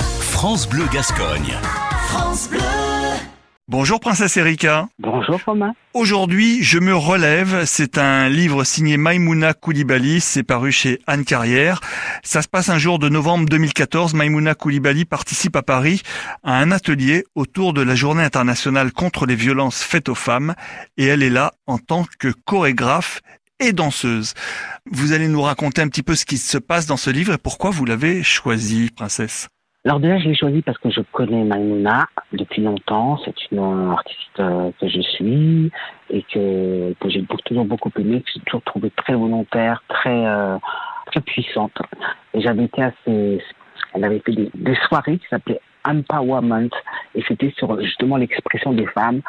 France Bleu Gascogne. France Bleu. Bonjour Princesse Erika. Bonjour Romain. Aujourd'hui, Je me relève. C'est un livre signé Maïmouna Koulibaly. C'est paru chez Anne Carrière. Ça se passe un jour de novembre 2014. Maïmouna Koulibaly participe à Paris à un atelier autour de la journée internationale contre les violences faites aux femmes. Et elle est là en tant que chorégraphe et danseuse. Vous allez nous raconter un petit peu ce qui se passe dans ce livre et pourquoi vous l'avez choisi, princesse? Alors déjà, je l'ai choisi parce que je connais Maïmouna depuis longtemps. C'est une artiste euh, que je suis et que, que j'ai toujours beaucoup aimé, que j'ai toujours trouvé très volontaire, très euh, très puissante. Et j'avais été assez... Elle avait fait des, des soirées qui s'appelaient empowerment et c'était sur justement l'expression des femmes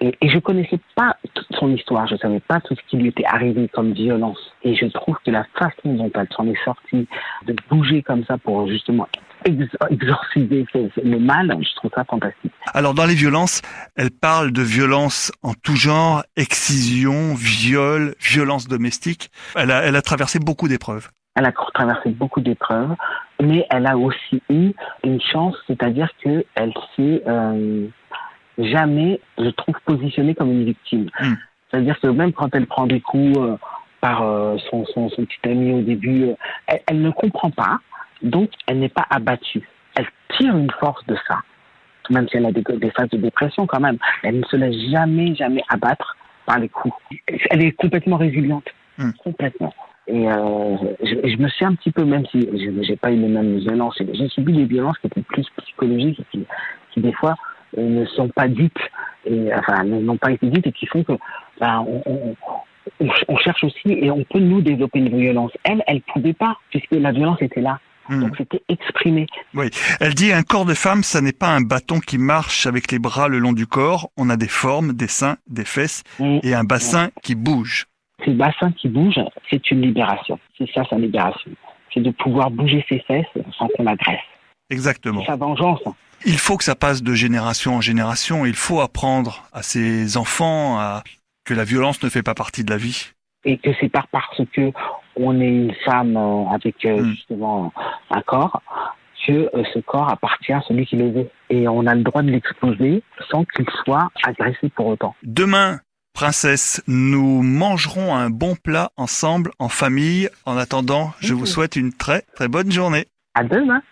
et, et je connaissais pas toute son histoire je savais pas tout ce qui lui était arrivé comme violence et je trouve que la façon dont elle s'en est sortie de bouger comme ça pour justement exorciser le mal, je trouve ça fantastique. Alors dans les violences, elle parle de violences en tout genre, excision, viol, violence domestique. Elle a, elle a traversé beaucoup d'épreuves. Elle a traversé beaucoup d'épreuves, mais elle a aussi eu une chance, c'est-à-dire que elle s'est euh, jamais, je trouve, positionnée comme une victime. Mm. C'est-à-dire que même quand elle prend des coups euh, par euh, son, son, son, petit ami au début, elle, elle ne comprend pas. Donc, elle n'est pas abattue. Elle tire une force de ça. Même si elle a des, des phases de dépression quand même. Elle ne se laisse jamais, jamais abattre par les coups. Elle est complètement résiliente. Mmh. Complètement. Et euh, je, je, me suis un petit peu, même si je n'ai pas eu les mêmes violences, j'ai subi des violences qui étaient plus psychologiques, qui, qui des fois euh, ne sont pas dites, et, enfin n'ont pas été dites et qui font que ben, on, on, on, cherche aussi et on peut nous développer une violence. Elle, elle pouvait pas, puisque la violence était là. Mmh. Donc c'était exprimé. Oui, elle dit un corps de femme, ça n'est pas un bâton qui marche avec les bras le long du corps. On a des formes, des seins, des fesses mmh. et un bassin mmh. qui bouge. Ces bassins qui bougent, c'est une libération. C'est ça sa libération. C'est de pouvoir bouger ses fesses sans qu'on agresse. Exactement. Sa vengeance. Il faut que ça passe de génération en génération. Il faut apprendre à ses enfants à... que la violence ne fait pas partie de la vie. Et que c'est pas parce que on est une femme avec mmh. justement un corps que ce corps appartient à celui qui le veut. Et on a le droit de l'exposer sans qu'il soit agressé pour autant. Demain, princesse, nous mangerons un bon plat ensemble en famille. En attendant, je vous souhaite une très très bonne journée. À demain.